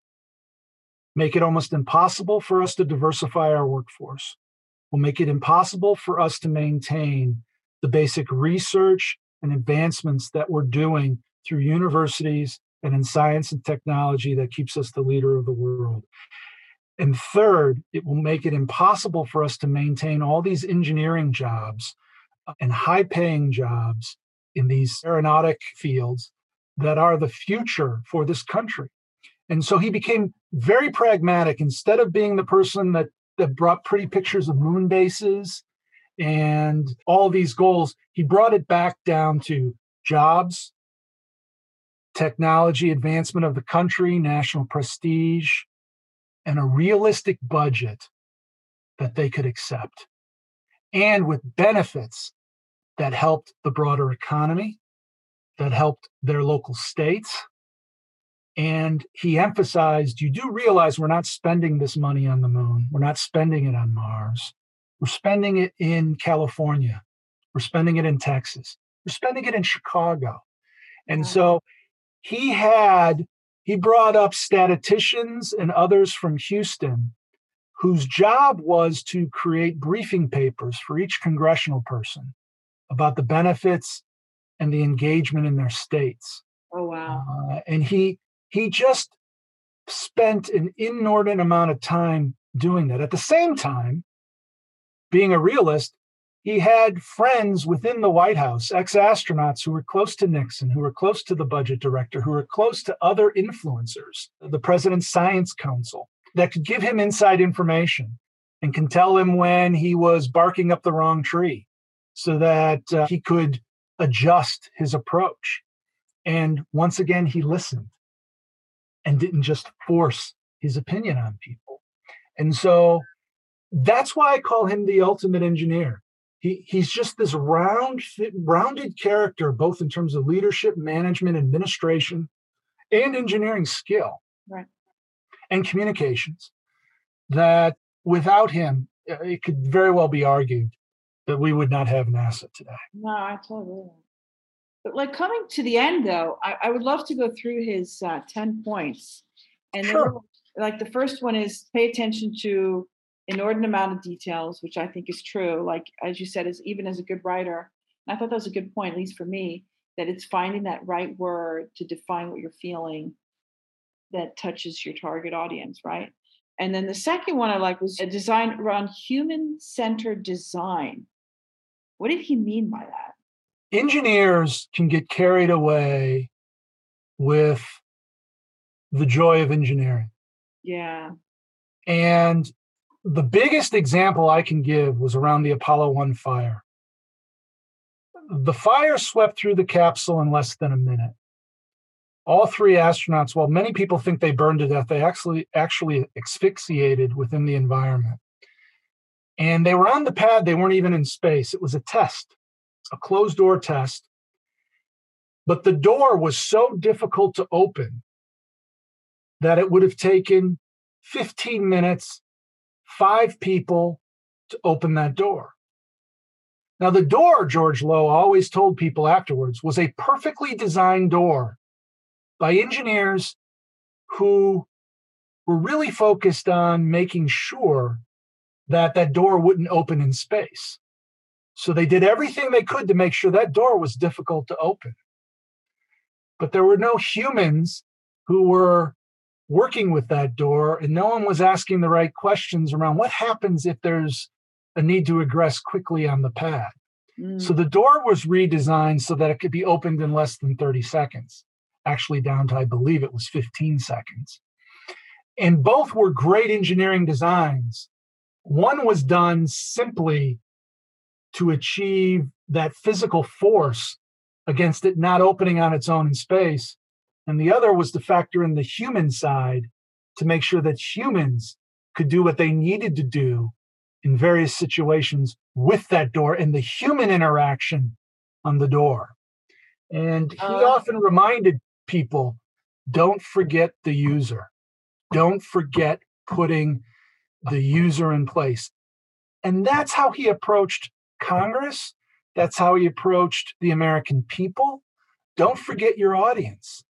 make it almost impossible for us to diversify our workforce, will make it impossible for us to maintain the basic research and advancements that we're doing through universities and in science and technology that keeps us the leader of the world. And third, it will make it impossible for us to maintain all these engineering jobs and high paying jobs in these aeronautic fields that are the future for this country. And so he became very pragmatic. Instead of being the person that, that brought pretty pictures of moon bases and all these goals, he brought it back down to jobs, technology advancement of the country, national prestige, and a realistic budget that they could accept, and with benefits that helped the broader economy, that helped their local states. And he emphasized you do realize we're not spending this money on the moon, we're not spending it on Mars, we're spending it in California, we're spending it in Texas, we're spending it in Chicago. And so he had he brought up statisticians and others from Houston whose job was to create briefing papers for each congressional person about the benefits and the engagement in their states. Oh wow. Uh, and he he just spent an inordinate amount of time doing that. At the same time, being a realist, he had friends within the White House, ex astronauts who were close to Nixon, who were close to the budget director, who were close to other influencers, the president's science council, that could give him inside information and can tell him when he was barking up the wrong tree so that uh, he could adjust his approach. And once again, he listened and didn't just force his opinion on people. And so that's why I call him the ultimate engineer he, he's just this round, rounded character, both in terms of leadership, management, administration, and engineering skill, right. and communications. That without him, it could very well be argued that we would not have NASA today. No, I totally. But like coming to the end, though, I, I would love to go through his uh, ten points, and sure. like the first one is pay attention to an inordinate amount of details, which I think is true. Like as you said, as even as a good writer, I thought that was a good point, at least for me, that it's finding that right word to define what you're feeling that touches your target audience, right? And then the second one I like was a design around human centered design. What did he mean by that? Engineers can get carried away with the joy of engineering. Yeah. And the biggest example I can give was around the Apollo 1 fire. The fire swept through the capsule in less than a minute. All three astronauts, while many people think they burned to death, they actually actually asphyxiated within the environment. And they were on the pad, they weren't even in space. It was a test, a closed door test. But the door was so difficult to open that it would have taken 15 minutes five people to open that door. Now, the door, George Low always told people afterwards, was a perfectly designed door by engineers who were really focused on making sure that that door wouldn't open in space. So they did everything they could to make sure that door was difficult to open. But there were no humans who were working with that door and no one was asking the right questions around what happens if there's a need to egress quickly on the pad. Mm. So the door was redesigned so that it could be opened in less than 30 seconds, actually down to, I believe it was 15 seconds. And both were great engineering designs. One was done simply to achieve that physical force against it not opening on its own in space and the other was to factor in the human side to make sure that humans could do what they needed to do in various situations with that door and the human interaction on the door. And he uh, often reminded people don't forget the user, don't forget putting the user in place. And that's how he approached Congress. That's how he approached the American people. Don't forget your audience.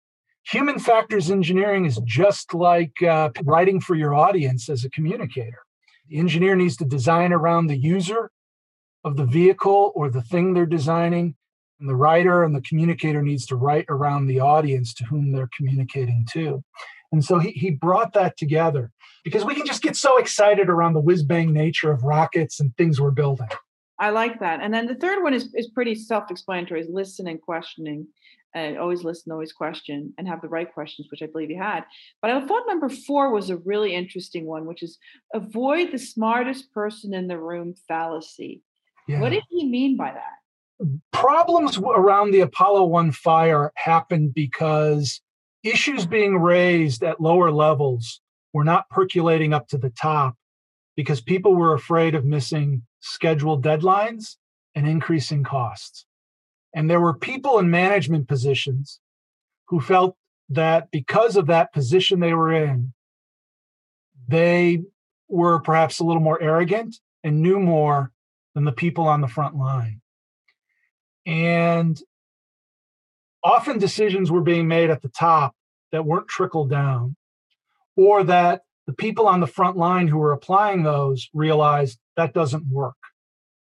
Human factors engineering is just like uh, writing for your audience as a communicator. The engineer needs to design around the user of the vehicle or the thing they're designing. And the writer and the communicator needs to write around the audience to whom they're communicating to. And so he, he brought that together because we can just get so excited around the whiz bang nature of rockets and things we're building. I like that. And then the third one is, is pretty self explanatory is listen and questioning. And always listen, always question, and have the right questions, which I believe you had. But I thought number four was a really interesting one, which is avoid the smartest person in the room fallacy. Yeah. What did he mean by that? Problems around the Apollo 1 fire happened because issues being raised at lower levels were not percolating up to the top because people were afraid of missing scheduled deadlines and increasing costs. And there were people in management positions who felt that because of that position they were in, they were perhaps a little more arrogant and knew more than the people on the front line. And often decisions were being made at the top that weren't trickled down, or that the people on the front line who were applying those realized that doesn't work.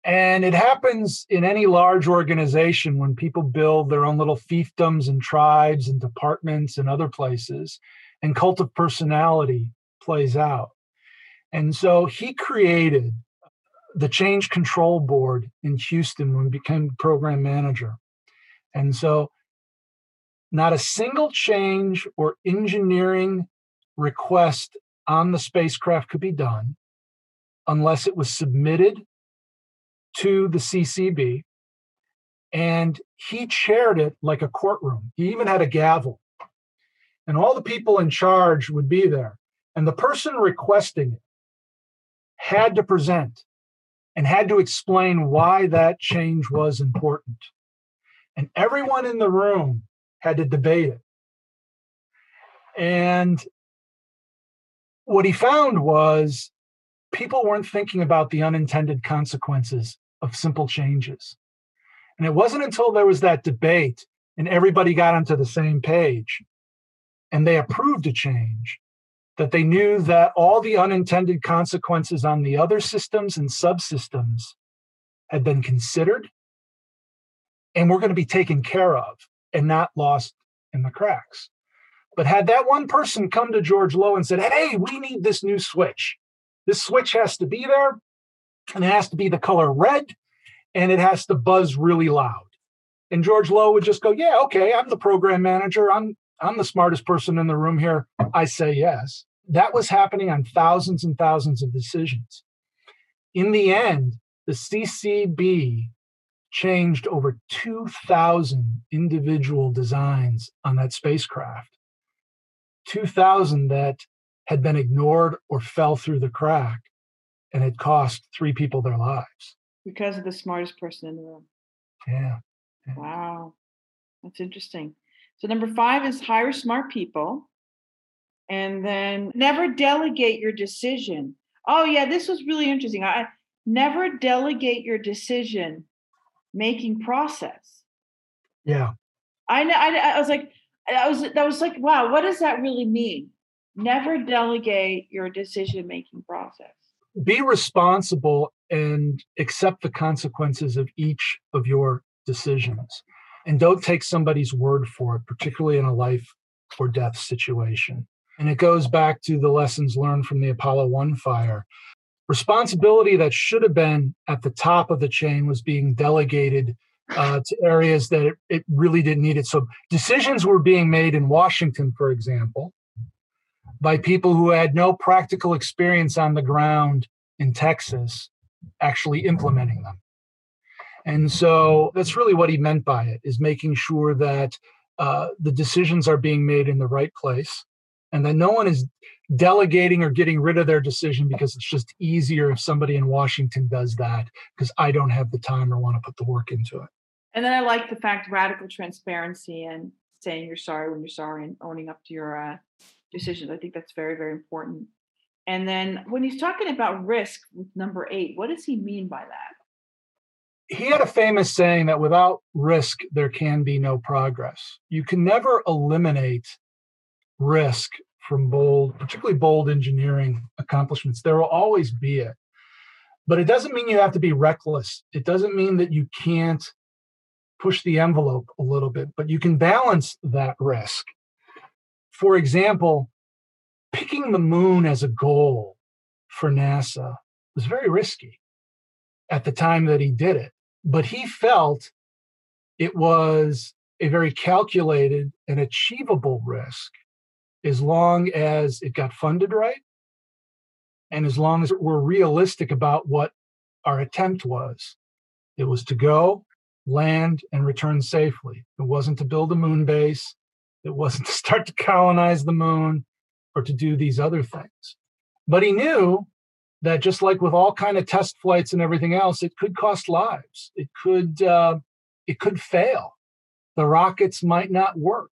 And it happens in any large organization when people build their own little fiefdoms and tribes and departments and other places, and cult of personality plays out. And so he created the change control board in Houston when he became program manager. And so not a single change or engineering request on the spacecraft could be done unless it was submitted to the CCB. And he chaired it like a courtroom. He even had a gavel. And all the people in charge would be there. And the person requesting it had to present and had to explain why that change was important. And everyone in the room had to debate it. And what he found was people weren't thinking about the unintended consequences of simple changes. And it wasn't until there was that debate and everybody got onto the same page and they approved a change that they knew that all the unintended consequences on the other systems and subsystems had been considered and were going to be taken care of and not lost in the cracks. But had that one person come to George Low and said, Hey, we need this new switch. This switch has to be there, and it has to be the color red, and it has to buzz really loud. And George Low would just go, Yeah, okay, I'm the program manager. I'm I'm the smartest person in the room here. I say yes. That was happening on thousands and thousands of decisions. In the end, the CCB changed over 2,000 individual designs on that spacecraft. 2,000 that had been ignored or fell through the crack and it cost three people their lives. Because of the smartest person in the room. Yeah. yeah. Wow. That's interesting. So, number five is hire smart people. And then never delegate your decision. Oh, yeah, this was really interesting. I never delegate your decision making process. Yeah. I know. I, I was like, I was, that was like, wow, what does that really mean? Never delegate your decision making process. Be responsible and accept the consequences of each of your decisions. And don't take somebody's word for it, particularly in a life or death situation. And it goes back to the lessons learned from the Apollo 1 fire. Responsibility that should have been at the top of the chain was being delegated uh, to areas that it, it really didn't need it. So decisions were being made in Washington, for example, by people who had no practical experience on the ground in Texas actually implementing them. And so that's really what he meant by it is making sure that uh, the decisions are being made in the right place and that no one is delegating or getting rid of their decision because it's just easier if somebody in Washington does that because I don't have the time or want to put the work into it. And then I like the fact radical transparency and saying you're sorry when you're sorry and owning up to your uh, decisions. I think that's very, very important. And then when he's talking about risk with number eight, what does he mean by that? He had a famous saying that without risk, there can be no progress. You can never eliminate risk from bold, particularly bold engineering accomplishments. There will always be it. But it doesn't mean you have to be reckless. It doesn't mean that you can't push the envelope a little bit, but you can balance that risk. For example, picking the moon as a goal for NASA was very risky at the time that he did it, but he felt it was a very calculated and achievable risk as long as it got funded right and as long as we're realistic about what our attempt was. It was to go, land, and return safely. It wasn't to build a moon base. It wasn't to start to colonize the moon or to do these other things. But he knew that just like with all kind of test flights and everything else, it could cost lives. It could uh, it could fail. The rockets might not work.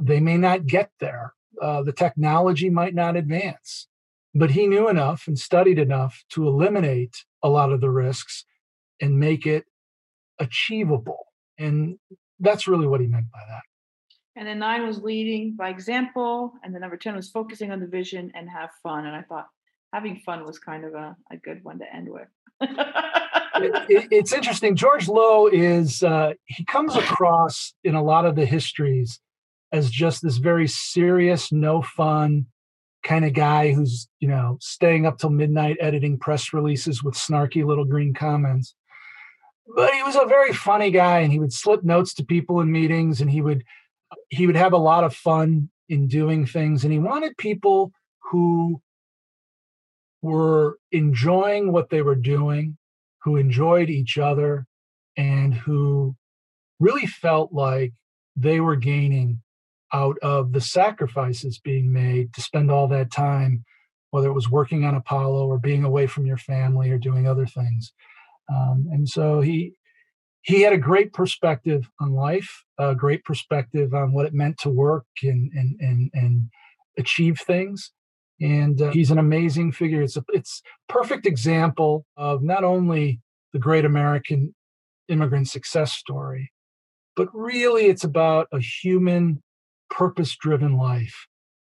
They may not get there. Uh, the technology might not advance. But he knew enough and studied enough to eliminate a lot of the risks and make it achievable. And that's really what he meant by that. And then nine was leading by example. And then number 10 was focusing on the vision and have fun. And I thought having fun was kind of a, a good one to end with. it, it, it's interesting. George Low is, uh, he comes across in a lot of the histories as just this very serious, no fun kind of guy who's, you know, staying up till midnight editing press releases with snarky little green comments. But he was a very funny guy and he would slip notes to people in meetings and he would he would have a lot of fun in doing things and he wanted people who were enjoying what they were doing who enjoyed each other and who really felt like they were gaining out of the sacrifices being made to spend all that time whether it was working on apollo or being away from your family or doing other things. Um, and so he he had a great perspective on life, a great perspective on what it meant to work and and and, and achieve things. And uh, he's an amazing figure. It's a it's perfect example of not only the great American immigrant success story, but really it's about a human, purpose-driven life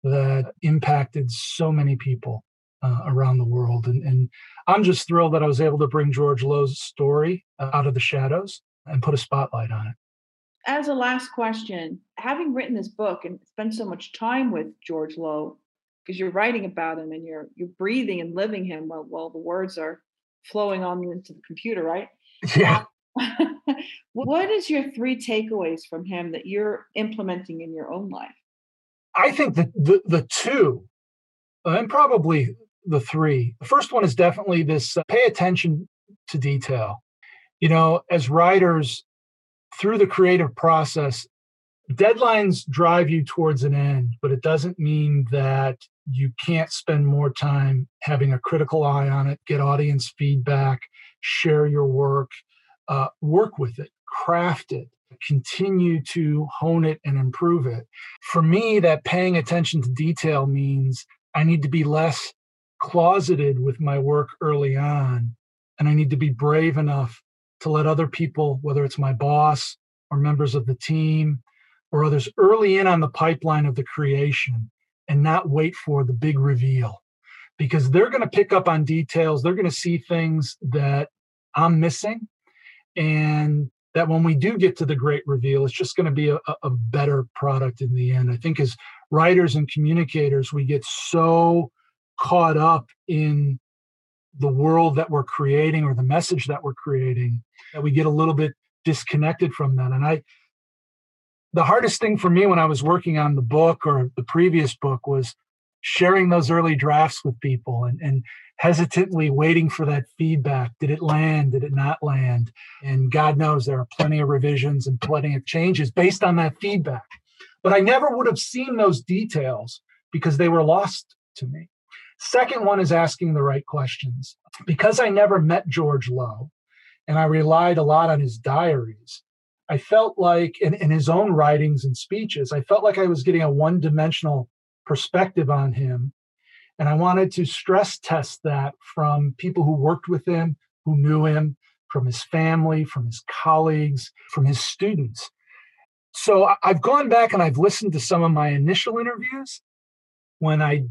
that impacted so many people uh, around the world. And, and I'm just thrilled that I was able to bring George Low's story uh, out of the shadows and put a spotlight on it. As a last question, having written this book and spent so much time with George Lowe, because you're writing about him and you're you're breathing and living him while, while the words are flowing on into the computer, right? Yeah. what is your three takeaways from him that you're implementing in your own life? I think that the the two, and probably the three. The first one is definitely this uh, pay attention to detail. You know, as writers, through the creative process, deadlines drive you towards an end, but it doesn't mean that you can't spend more time having a critical eye on it, get audience feedback, share your work, uh, work with it, craft it, continue to hone it and improve it. For me, that paying attention to detail means I need to be less closeted with my work early on. And I need to be brave enough to let other people, whether it's my boss or members of the team or others, early in on the pipeline of the creation and not wait for the big reveal because they're going to pick up on details. They're going to see things that I'm missing. And that when we do get to the great reveal, it's just going to be a, a better product in the end. I think as writers and communicators, we get so caught up in the world that we're creating or the message that we're creating that we get a little bit disconnected from that. And i the hardest thing for me when i was working on the book or the previous book was sharing those early drafts with people and, and hesitantly waiting for that feedback. Did it land? Did it not land? And god knows there are plenty of revisions and plenty of changes based on that feedback. But i never would have seen those details because they were lost to me Second one is asking the right questions. Because I never met George Low and I relied a lot on his diaries, I felt like, in, in his own writings and speeches, I felt like I was getting a one dimensional perspective on him. And I wanted to stress test that from people who worked with him, who knew him, from his family, from his colleagues, from his students. So I've gone back and I've listened to some of my initial interviews when I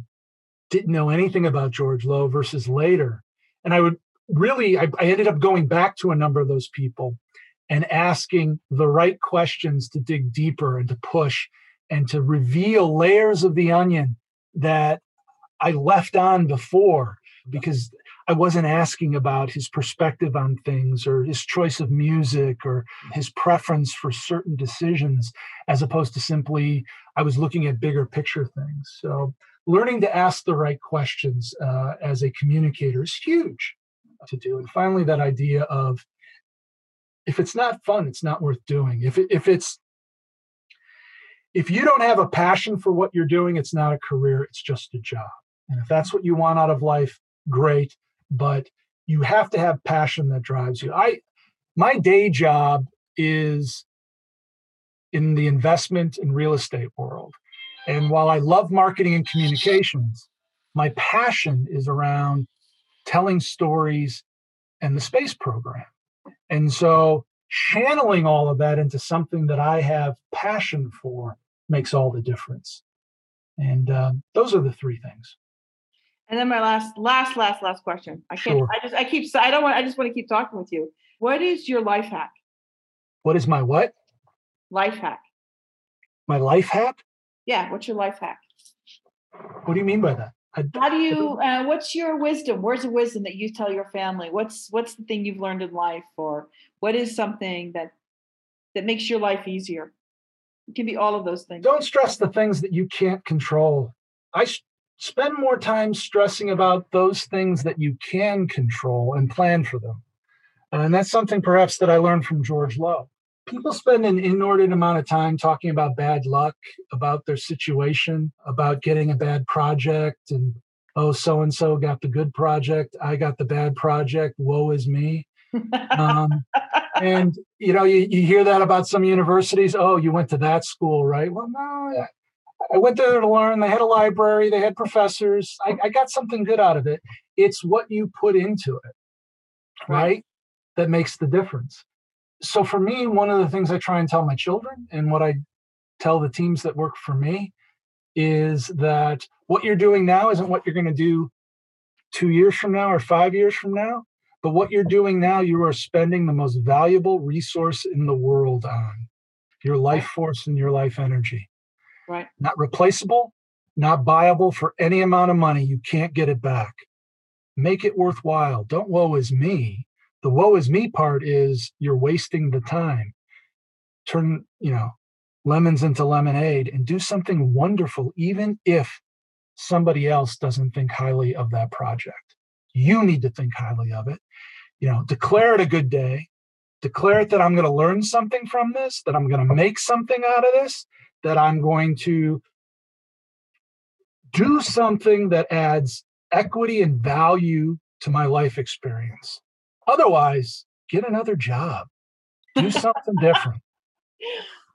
didn't know anything about George Low versus later. And I would really, I, I ended up going back to a number of those people and asking the right questions to dig deeper and to push and to reveal layers of the onion that I left on before because I wasn't asking about his perspective on things or his choice of music or his preference for certain decisions, as opposed to simply I was looking at bigger picture things. So, learning to ask the right questions uh, as a communicator is huge to do. And finally, that idea of if it's not fun, it's not worth doing. If if it's if you don't have a passion for what you're doing, it's not a career, it's just a job. And if that's what you want out of life, great but you have to have passion that drives you. I my day job is in the investment and real estate world. And while I love marketing and communications, my passion is around telling stories and the space program. And so channeling all of that into something that I have passion for makes all the difference. And uh, those are the three things. And then my last, last, last, last question. I can't. Sure. I just. I keep. I don't want. I just want to keep talking with you. What is your life hack? What is my what? Life hack. My life hack? Yeah. What's your life hack? What do you mean by that? I, How do you? Uh, what's your wisdom? Where's the wisdom that you tell your family? What's What's the thing you've learned in life, or what is something that that makes your life easier? It can be all of those things. Don't stress the things that you can't control. I spend more time stressing about those things that you can control and plan for them. And that's something perhaps that I learned from George Low. People spend an inordinate amount of time talking about bad luck, about their situation, about getting a bad project, and oh, so and so got the good project, I got the bad project, woe is me. um, and you know, you, you hear that about some universities. Oh, you went to that school, right? Well, no, I went there to learn. They had a library, they had professors. I, I got something good out of it. It's what you put into it, right? That makes the difference. So for me, one of the things I try and tell my children and what I tell the teams that work for me is that what you're doing now isn't what you're going to do two years from now or five years from now. But what you're doing now, you are spending the most valuable resource in the world on your life force and your life energy. Right. Not replaceable, not buyable for any amount of money. You can't get it back. Make it worthwhile. Don't woe is me. The woe is me part is you're wasting the time. Turn, you know, lemons into lemonade and do something wonderful, even if somebody else doesn't think highly of that project. You need to think highly of it. You know, declare it a good day. Declare it that I'm going to learn something from this, that I'm going to make something out of this, that I'm going to do something that adds equity and value to my life experience. Otherwise, get another job, do something different.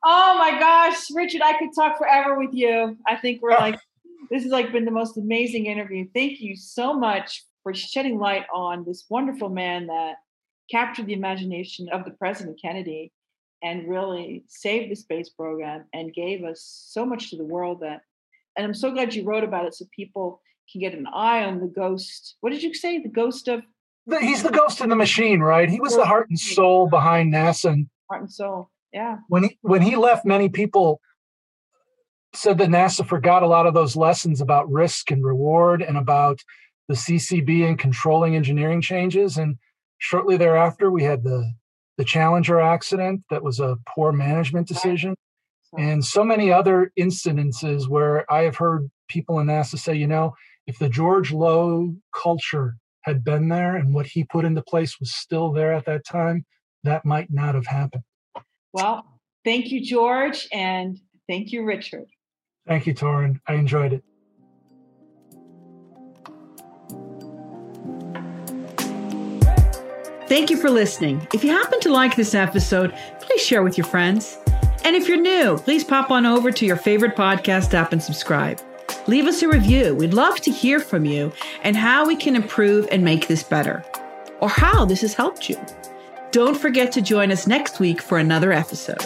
Oh my gosh, Richard, I could talk forever with you. I think we're like, this has like been the most amazing interview. Thank you so much for shedding light on this wonderful man that captured the imagination of the President Kennedy and really saved the space program and gave us so much to the world that and i'm so glad you wrote about it so people can get an eye on the ghost what did you say the ghost of he's the ghost in the machine right? He was the heart and soul behind nasa. And heart and soul yeah. When he when he left many people said that nasa forgot a lot of those lessons about risk and reward and about the ccb and controlling engineering changes. And shortly thereafter we had the the Challenger accident that was a poor management decision, and so many other incidences where I have heard people in NASA say, you know, if the George Low culture had been there and what he put into place was still there at that time, that might not have happened. Well, thank you, George, and thank you, Richard. Thank you, Torin. I enjoyed it. Thank you for listening. If you happen to like this episode, please share with your friends. And if you're new, please pop on over to your favorite podcast app and subscribe. Leave us a review. We'd love to hear from you and how we can improve and make this better, or how this has helped you. Don't forget to join us next week for another episode.